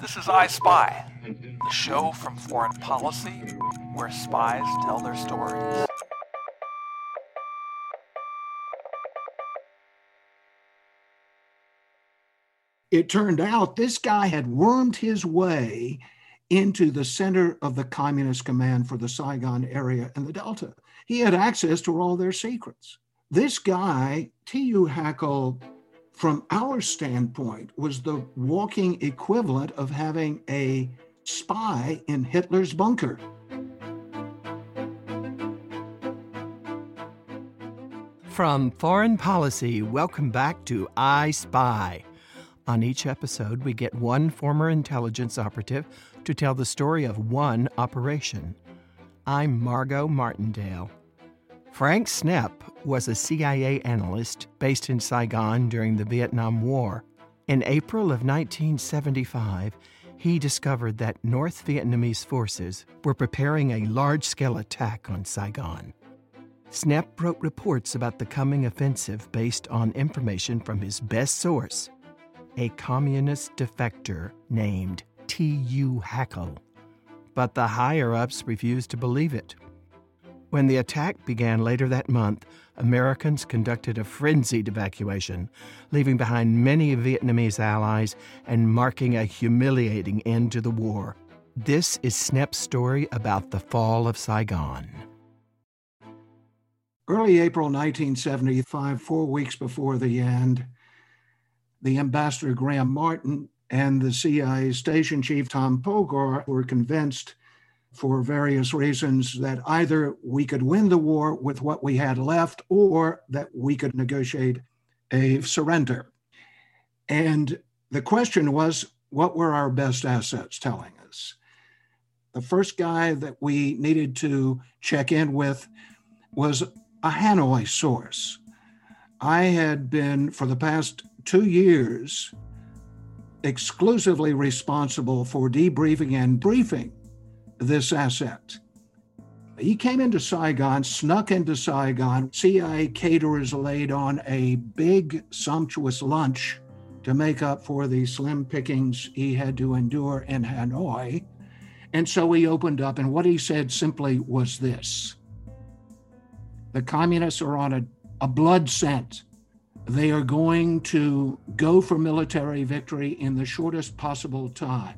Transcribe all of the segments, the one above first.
This is I Spy, the show from foreign policy where spies tell their stories. It turned out this guy had wormed his way into the center of the Communist Command for the Saigon area and the Delta. He had access to all their secrets. This guy, T.U. Hackl, from our standpoint, was the walking equivalent of having a spy in Hitler's bunker. From Foreign Policy, welcome back to I Spy. On each episode, we get one former intelligence operative to tell the story of one operation. I'm Margot Martindale. Frank Snepp was a CIA analyst based in Saigon during the Vietnam War. In April of 1975, he discovered that North Vietnamese forces were preparing a large scale attack on Saigon. Snepp wrote reports about the coming offensive based on information from his best source, a communist defector named T.U. Hackl. But the higher ups refused to believe it. When the attack began later that month, Americans conducted a frenzied evacuation, leaving behind many Vietnamese allies and marking a humiliating end to the war. This is Snepp's story about the fall of Saigon. Early April 1975, four weeks before the end, the ambassador Graham Martin and the CIA station chief Tom Polgar were convinced for various reasons that either we could win the war with what we had left or that we could negotiate a surrender. And the question was what were our best assets telling us? The first guy that we needed to check in with was a Hanoi source. I had been, for the past two years, exclusively responsible for debriefing and briefing this asset. He came into Saigon, snuck into Saigon. CIA caterers laid on a big, sumptuous lunch to make up for the slim pickings he had to endure in Hanoi. And so he opened up, and what he said simply was this The communists are on a, a blood scent. They are going to go for military victory in the shortest possible time.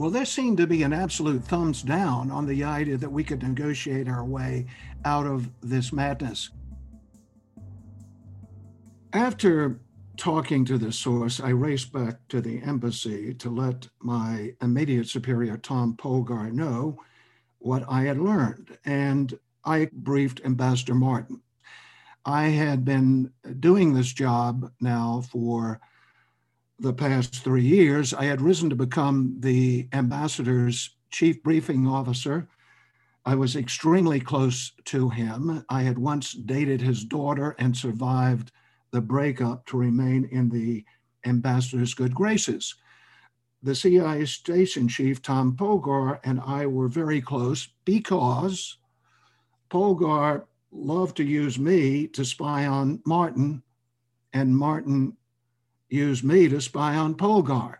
Well, there seemed to be an absolute thumbs down on the idea that we could negotiate our way out of this madness. After talking to the source, I raced back to the embassy to let my immediate superior, Tom Polgar, know what I had learned. And I briefed Ambassador Martin. I had been doing this job now for the past three years, I had risen to become the ambassador's chief briefing officer. I was extremely close to him. I had once dated his daughter and survived the breakup to remain in the ambassador's good graces. The CIA station chief, Tom Polgar, and I were very close because Polgar loved to use me to spy on Martin, and Martin use me to spy on Polgar.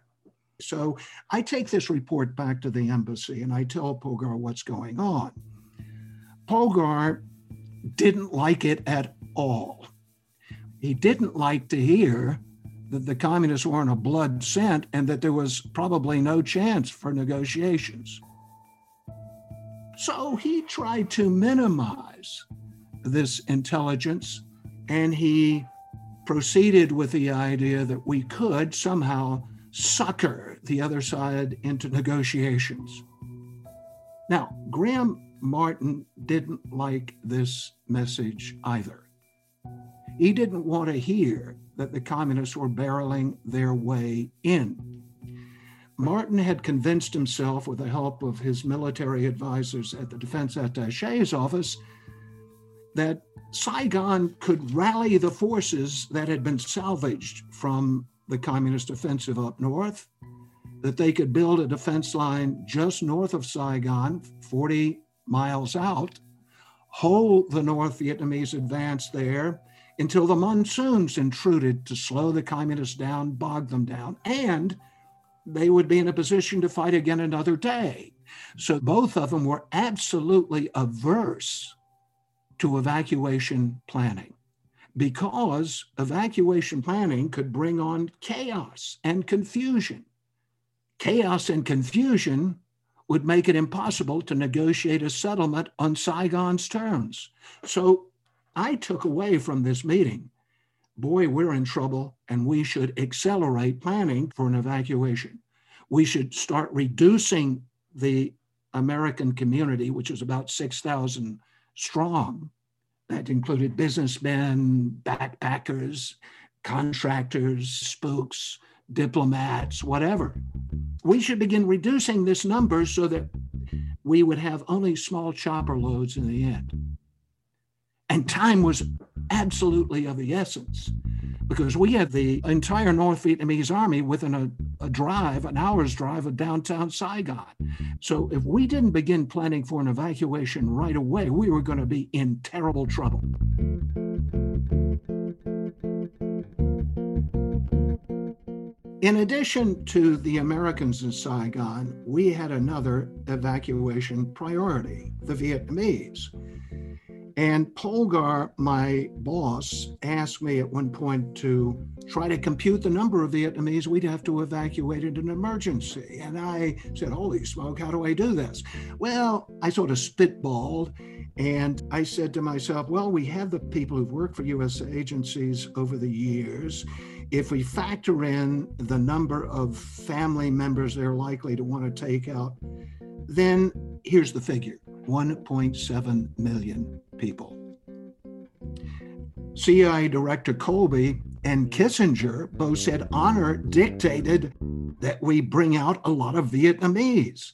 So I take this report back to the embassy and I tell Polgar what's going on. Polgar didn't like it at all. He didn't like to hear that the communists weren't a blood scent and that there was probably no chance for negotiations. So he tried to minimize this intelligence and he proceeded with the idea that we could somehow sucker the other side into negotiations. Now, Graham Martin didn't like this message either. He didn't want to hear that the communists were barreling their way in. Martin had convinced himself, with the help of his military advisors at the defense attache's office, that Saigon could rally the forces that had been salvaged from the communist offensive up north, that they could build a defense line just north of Saigon, 40 miles out, hold the North Vietnamese advance there until the monsoons intruded to slow the communists down, bog them down, and they would be in a position to fight again another day. So both of them were absolutely averse to evacuation planning because evacuation planning could bring on chaos and confusion. Chaos and confusion would make it impossible to negotiate a settlement on Saigon's terms. So I took away from this meeting boy, we're in trouble and we should accelerate planning for an evacuation. We should start reducing the American community, which is about 6,000 strong. That included businessmen, backpackers, contractors, spooks, diplomats, whatever. We should begin reducing this number so that we would have only small chopper loads in the end. And time was absolutely of the essence because we had the entire North Vietnamese army within a, a, drive, an hour's drive of downtown Saigon. So if we didn't begin planning for an evacuation right away, we were going to be in terrible trouble. In addition to the Americans in Saigon, we had another evacuation priority the Vietnamese. And Polgar, my boss, asked me at one point to try to compute the number of Vietnamese we'd have to evacuate in an emergency. And I said, Holy smoke, how do I do this? Well, I sort of spitballed and I said to myself, Well, we have the people who've worked for U.S. agencies over the years if we factor in the number of family members they're likely to want to take out, then here's the figure 1.7 million people. CIA Director Colby and Kissinger both said honor dictated that we bring out a lot of Vietnamese.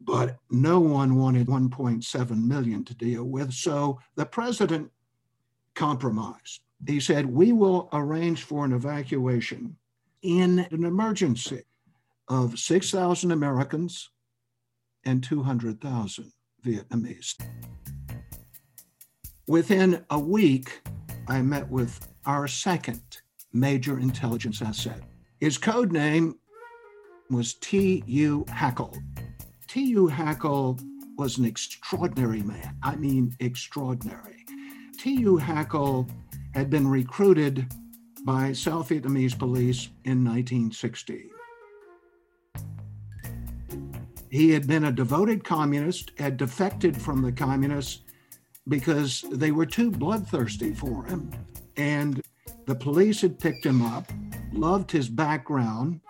But no one wanted 1.7 million to deal with, so the president compromised he said, We will arrange for an evacuation in an emergency of 6,000 Americans and 200,000 Vietnamese. Within a week, I met with our second major intelligence asset. His code name was T.U. Hackle. T.U. Hackle was an extraordinary man. I mean, extraordinary. T.U. Hackle had been recruited by South Vietnamese police in 1960. He had been a devoted communist, had defected from the communists because they were too bloodthirsty for him. And the police had picked him up, loved his background.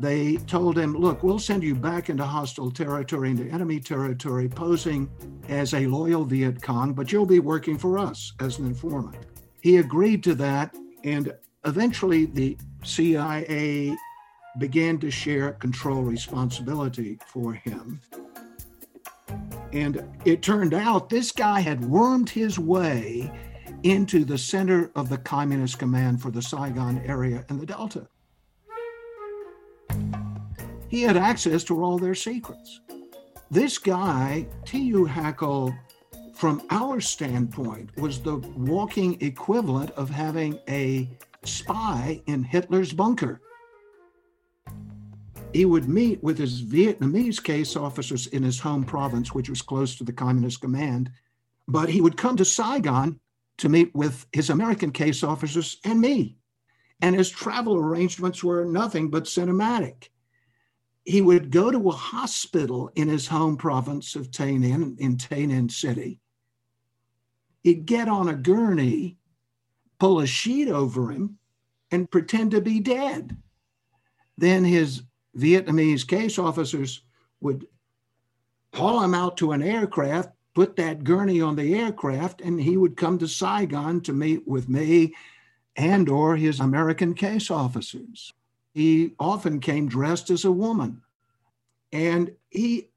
They told him, Look, we'll send you back into hostile territory, into enemy territory, posing as a loyal Viet Cong, but you'll be working for us as an informant. He agreed to that, and eventually the CIA began to share control responsibility for him. And it turned out this guy had wormed his way into the center of the Communist Command for the Saigon area and the Delta. He had access to all their secrets. This guy, T.U. Hackle, from our standpoint, was the walking equivalent of having a spy in Hitler's bunker. He would meet with his Vietnamese case officers in his home province, which was close to the Communist command, but he would come to Saigon to meet with his American case officers and me. And his travel arrangements were nothing but cinematic. He would go to a hospital in his home province of Tay Ninh, in Tay Ninh City, he'd get on a gurney, pull a sheet over him, and pretend to be dead. Then his Vietnamese case officers would haul him out to an aircraft, put that gurney on the aircraft, and he would come to Saigon to meet with me and or his American case officers. He often came dressed as a woman. And he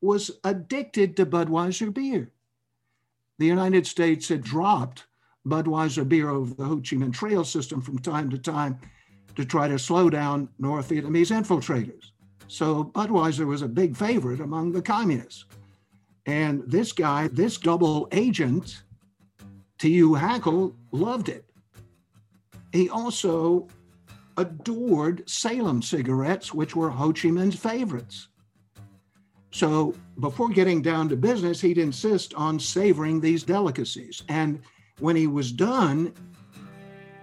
was addicted to Budweiser beer the United States had dropped Budweiser beer over the Ho Chi Minh Trail system from time to time to try to slow down North Vietnamese infiltrators. So Budweiser was a big favorite among the communists. And this guy, this double agent, T.U. Hackle, loved it. He also adored Salem cigarettes, which were Ho Chi Minh's favorites. So before getting down to business, he'd insist on savoring these delicacies. And when he was done,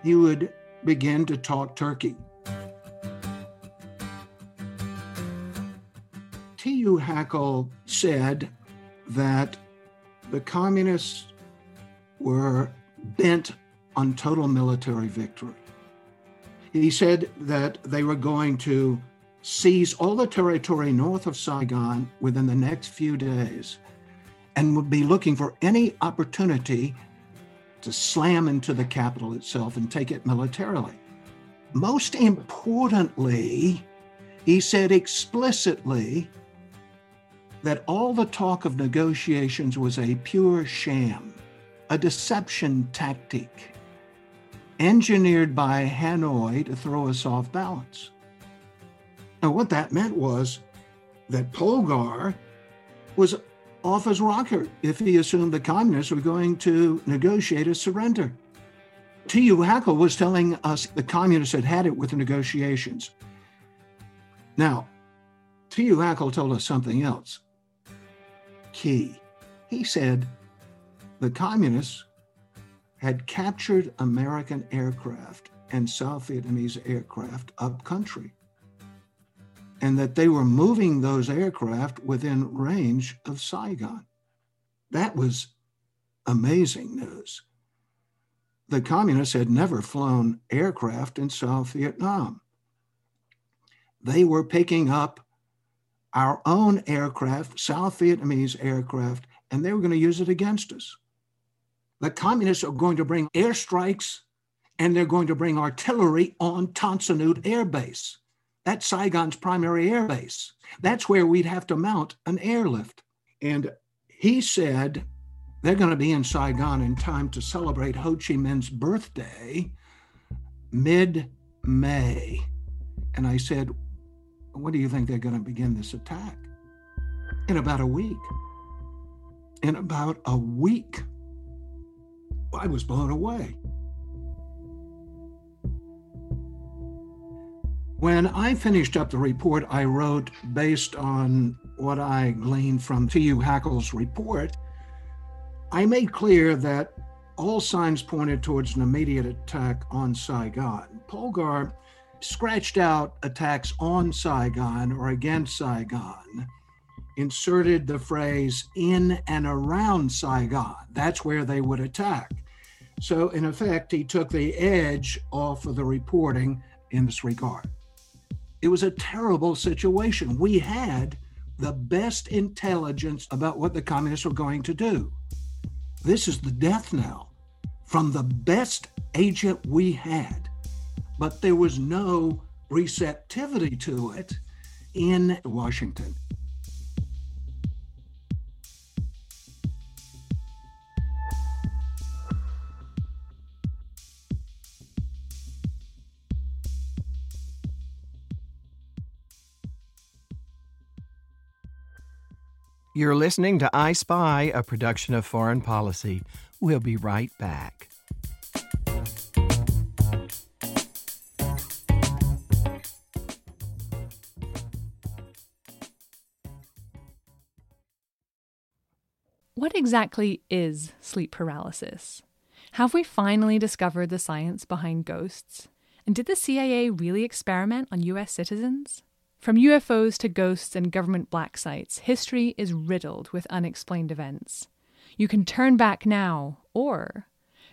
he would begin to talk turkey. T.U. Hackl said that the communists were bent on total military victory. He said that they were going to seize all the territory north of Saigon within the next few days and would be looking for any opportunity to slam into the capital itself and take it militarily. Most importantly, he said explicitly that all the talk of negotiations was a pure sham, a deception tactic engineered by Hanoi to throw us off balance. Now, what that meant was that Polgar was off his rocker if he assumed the communists were going to negotiate a surrender. T.U. Hackl was telling us the communists had had it with the negotiations. Now, T.U. Hackl told us something else key. He said the communists had captured American aircraft and South Vietnamese aircraft up country, and that they were moving those aircraft within range of Saigon. That was amazing news. The communists had never flown aircraft in South Vietnam. They were picking up our own aircraft, South Vietnamese aircraft, and they were going to use it against us. The communists are going to bring airstrikes and they're going to bring artillery on Tan Son Nhut Air Base. That's Saigon's primary air base. That's where we'd have to mount an airlift. And he said they're going to be in Saigon in time to celebrate Ho Chi Minh's birthday mid May. And I said, When do you think they're going to begin this attack? In about a week. In about a week. I was blown away. When I finished up the report I wrote based on what I gleaned from T.U. Hackl's report, I made clear that all signs pointed towards an immediate attack on Saigon. Polgar scratched out attacks on Saigon or against Saigon inserted the phrase in and around Saigon. That's where they would attack. So, in effect, he took the edge off of the reporting in this regard. It was a terrible situation. We had the best intelligence about what the communists were going to do. This is the death knell from the best agent we had, but there was no receptivity to it in Washington. You're listening to I Spy, a production of Foreign Policy. We'll be right back. What exactly is sleep paralysis? Have we finally discovered the science behind ghosts? And did the CIA really experiment on US citizens? From UFOs to ghosts and government black sites, history is riddled with unexplained events. You can turn back now, or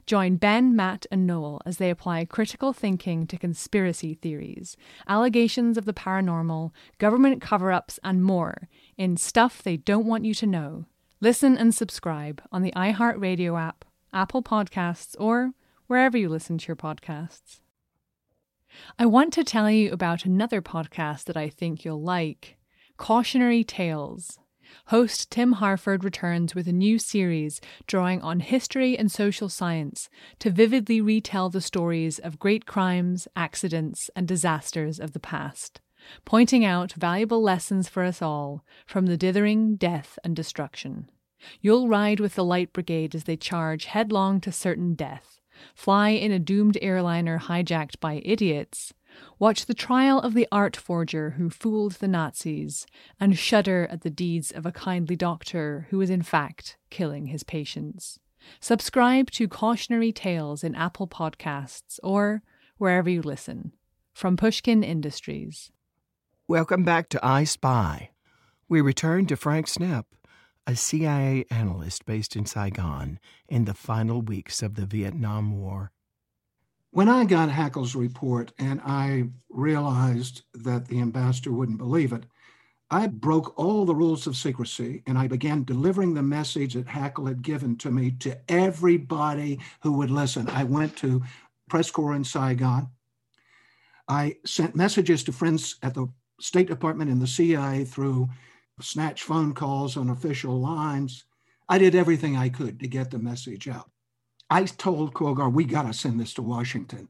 join Ben, Matt, and Noel as they apply critical thinking to conspiracy theories, allegations of the paranormal, government cover ups, and more in Stuff They Don't Want You to Know. Listen and subscribe on the iHeartRadio app, Apple Podcasts, or wherever you listen to your podcasts. I want to tell you about another podcast that I think you'll like Cautionary Tales. Host Tim Harford returns with a new series drawing on history and social science to vividly retell the stories of great crimes, accidents, and disasters of the past, pointing out valuable lessons for us all from the dithering, death, and destruction. You'll ride with the Light Brigade as they charge headlong to certain death fly in a doomed airliner hijacked by idiots, Watch the trial of the art forger who fooled the Nazis and shudder at the deeds of a kindly doctor who was in fact killing his patients. Subscribe to Cautionary Tales in Apple Podcasts or wherever you listen. From Pushkin Industries. Welcome back to I Spy. We return to Frank Snepp, a CIA analyst based in Saigon in the final weeks of the Vietnam War. When I got Hackle's report and I realized that the ambassador wouldn't believe it, I broke all the rules of secrecy and I began delivering the message that Hackle had given to me to everybody who would listen. I went to press corps in Saigon. I sent messages to friends at the State Department and the CIA through snatch phone calls on official lines. I did everything I could to get the message out. I told Polgar, we got to send this to Washington.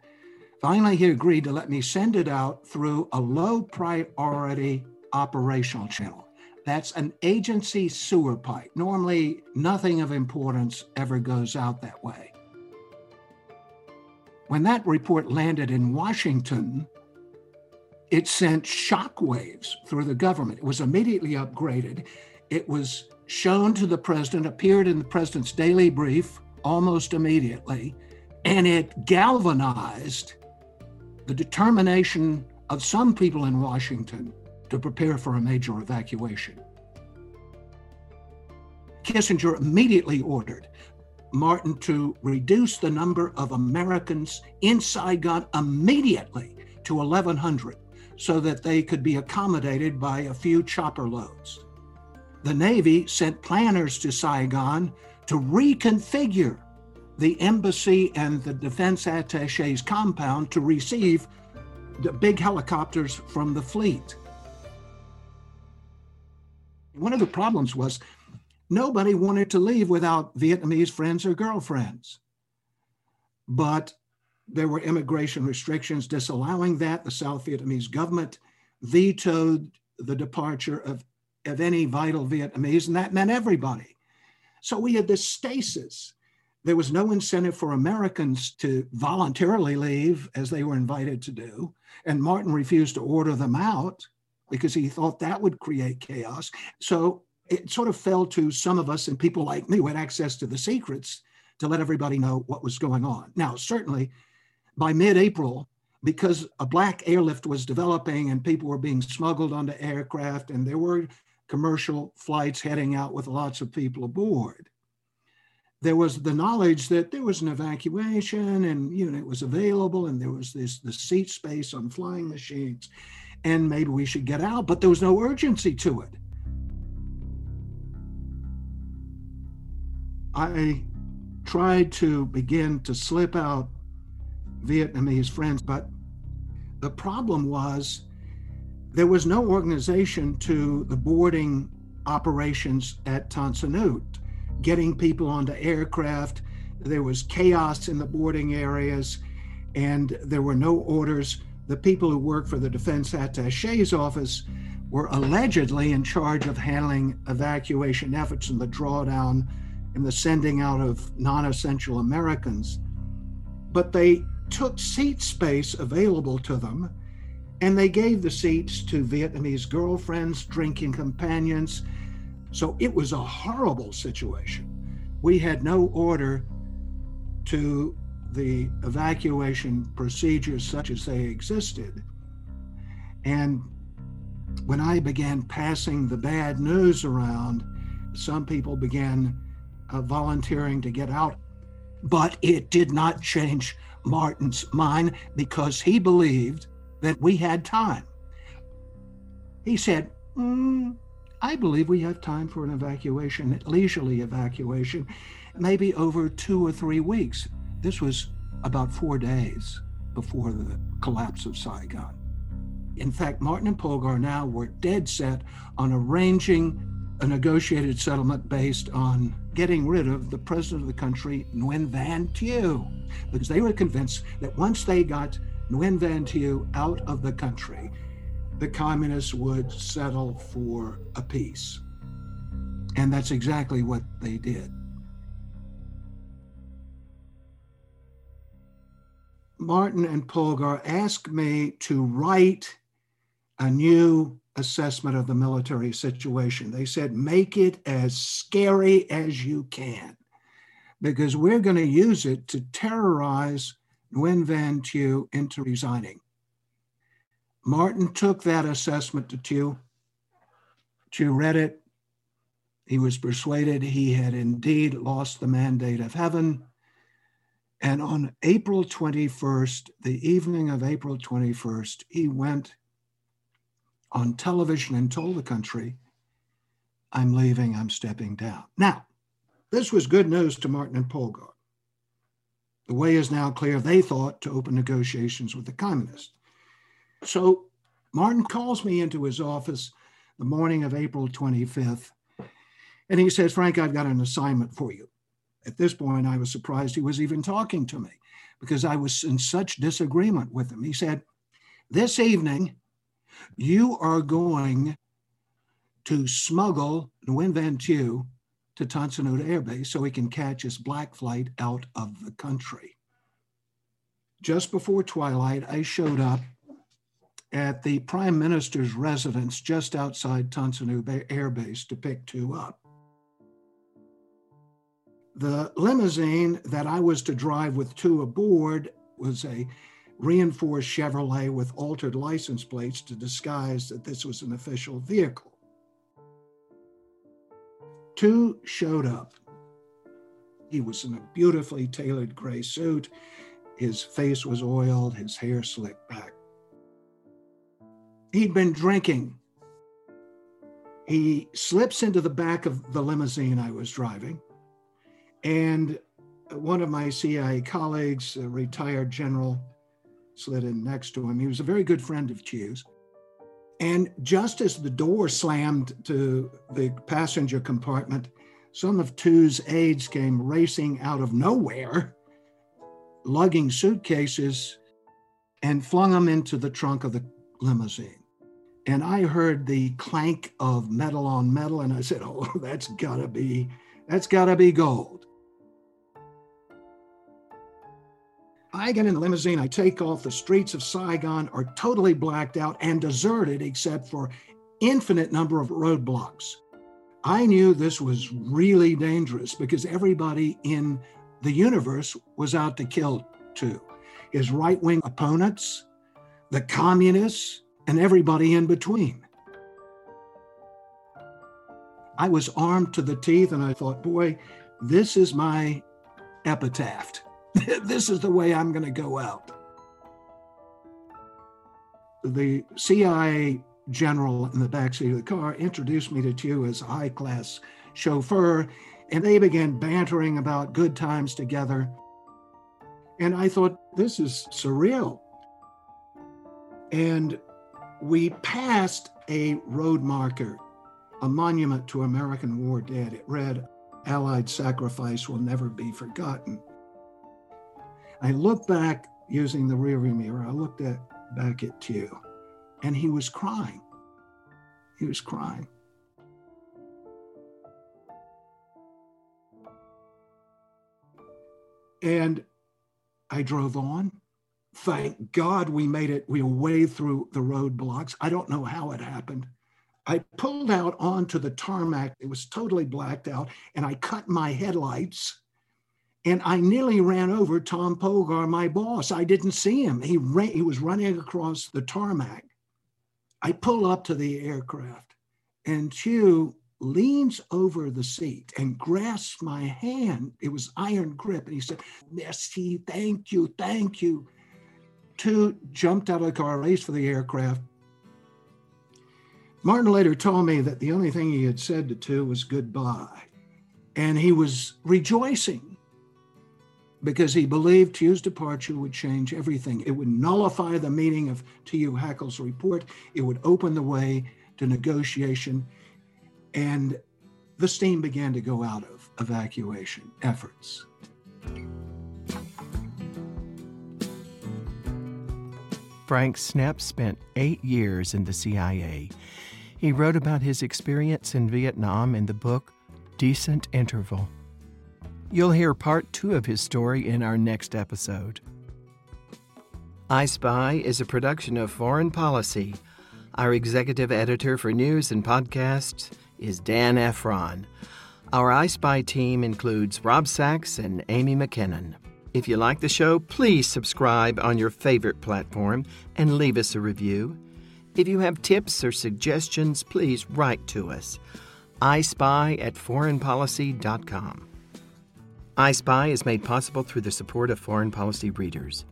Finally, he agreed to let me send it out through a low priority operational channel. That's an agency sewer pipe. Normally, nothing of importance ever goes out that way. When that report landed in Washington, it sent shockwaves through the government. It was immediately upgraded. It was shown to the president, appeared in the president's daily brief, almost immediately, and it galvanized the determination of some people in Washington to prepare for a major evacuation. Kissinger immediately ordered Martin to reduce the number of Americans in Saigon immediately to 1,100 so that they could be accommodated by a few chopper loads. The Navy sent planners to Saigon to reconfigure the embassy and the defense attache's compound to receive the big helicopters from the fleet. One of the problems was nobody wanted to leave without Vietnamese friends or girlfriends. But there were immigration restrictions disallowing that. The South Vietnamese government vetoed the departure of, of any vital Vietnamese, and that meant everybody. So we had this stasis. There was no incentive for Americans to voluntarily leave as they were invited to do. And Martin refused to order them out because he thought that would create chaos. So it sort of fell to some of us and people like me who had access to the secrets to let everybody know what was going on. Now, certainly by mid April, because a black airlift was developing and people were being smuggled onto aircraft and there were commercial flights heading out with lots of people aboard. There was the knowledge that there was an evacuation and you know it was available and there was this the seat space on flying machines and maybe we should get out, but there was no urgency to it. I tried to begin to slip out Vietnamese friends, but the problem was there was no organization to the boarding operations at Tan Son Nhut, getting people onto aircraft. There was chaos in the boarding areas, and there were no orders. The people who worked for the defense attache's office were allegedly in charge of handling evacuation efforts and the drawdown and the sending out of non essential Americans. But they took seat space available to them and they gave the seats to Vietnamese girlfriends, drinking companions. So it was a horrible situation. We had no order to the evacuation procedures such as they existed. And when I began passing the bad news around, some people began uh, volunteering to get out. But it did not change Martin's mind because he believed that we had time. He said, mm, I believe we have time for an evacuation, leisurely evacuation, maybe over two or three weeks. This was about four days before the collapse of Saigon. In fact, Martin and Polgar now were dead set on arranging a negotiated settlement based on getting rid of the president of the country, Nguyen Van Thieu, because they were convinced that once they got Nguyen Van Thieu out of the country, the communists would settle for a peace. And that's exactly what they did. Martin and Polgar asked me to write a new assessment of the military situation. They said, make it as scary as you can, because we're going to use it to terrorize Nguyen Van Thieu into resigning. Martin took that assessment to Thieu. Thieu read it. He was persuaded he had indeed lost the mandate of heaven. And on April 21st, the evening of April 21st, he went on television and told the country, I'm leaving, I'm stepping down. Now, this was good news to Martin and Polgar. The way is now clear, they thought, to open negotiations with the communists. So Martin calls me into his office the morning of April 25th, and he says, Frank, I've got an assignment for you. At this point, I was surprised he was even talking to me because I was in such disagreement with him. He said, This evening, you are going to smuggle Nguyen Van Thieu to Tan Son Nhut Air Base so he can catch his black flight out of the country. Just before twilight, I showed up at the prime minister's residence just outside Tan Son Nhut Air Base to pick Thieu up. The limousine that I was to drive with Thieu aboard was a reinforced Chevrolet with altered license plates to disguise that this was an official vehicle. Thieu showed up. He was in a beautifully tailored gray suit. His face was oiled, his hair slicked back. He'd been drinking. He slips into the back of the limousine I was driving, and one of my CIA colleagues, a retired general, slid in next to him. He was a very good friend of Thieu's. And just as the door slammed to the passenger compartment, some of Thieu's aides came racing out of nowhere, lugging suitcases, and flung them into the trunk of the limousine. And I heard the clank of metal on metal, and I said, "Oh, that's gotta be, that's gotta be gold." I get in the limousine, I take off. The streets of Saigon are totally blacked out and deserted except for infinite number of roadblocks. I knew this was really dangerous because everybody in the universe was out to kill Thieu. His right wing opponents, the communists, and everybody in between. I was armed to the teeth and I thought, boy, this is my epitaph. This is the way I'm going to go out. The CIA general in the backseat of the car introduced me to Thieu as a high class chauffeur, and they began bantering about good times together. And I thought, this is surreal. And we passed a road marker, a monument to American war dead. It read, Allied sacrifice will never be forgotten. I looked back using the rearview mirror. I looked at back at Thieu, and he was crying. He was crying. And I drove on. Thank God we made it. We way through the roadblocks. I don't know how it happened. I pulled out onto the tarmac. It was totally blacked out, and I cut my headlights and I nearly ran over Tom Polgar, my boss. I didn't see him. He, ran, he was running across the tarmac. I pull up to the aircraft, and Thieu leans over the seat and grasps my hand. It was iron grip. And he said, Merci, thank you, thank you. Thieu jumped out of the car, raced for the aircraft. Martin later told me that the only thing he had said to Thieu was goodbye. And he was rejoicing because he believed Thieu's departure would change everything. It would nullify the meaning of Thieu Hackle's report. It would open the way to negotiation. And the steam began to go out of evacuation efforts. Frank Snepp spent eight years in the CIA. He wrote about his experience in Vietnam in the book Decent Interval. You'll hear part two of his story in our next episode. I Spy is a production of Foreign Policy. Our executive editor for news and podcasts is Dan Ephron. Our I Spy team includes Rob Sachs and Amy McKinnon. If you like the show, please subscribe on your favorite platform and leave us a review. If you have tips or suggestions, please write to us. I Spy at foreignpolicy.com. I Spy is made possible through the support of foreign policy readers.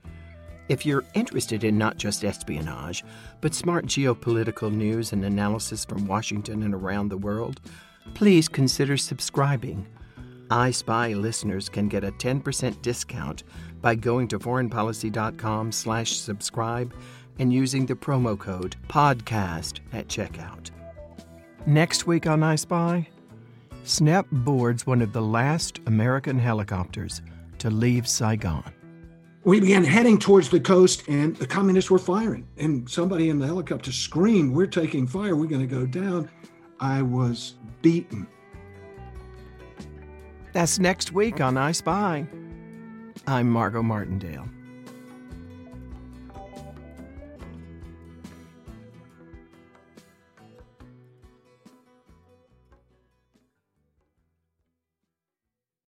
If you're interested in not just espionage, but smart geopolitical news and analysis from Washington and around the world, please consider subscribing. I Spy listeners can get a 10% discount by going to foreignpolicy.com slash subscribe and using the promo code PODCAST at checkout. Next week on I Spy, Snepp boards one of the last American helicopters to leave Saigon. We began heading towards the coast, and the communists were firing. And somebody in the helicopter screamed, We're taking fire, we're going to go down. I was beaten. That's next week on I Spy. I'm Margot Martindale.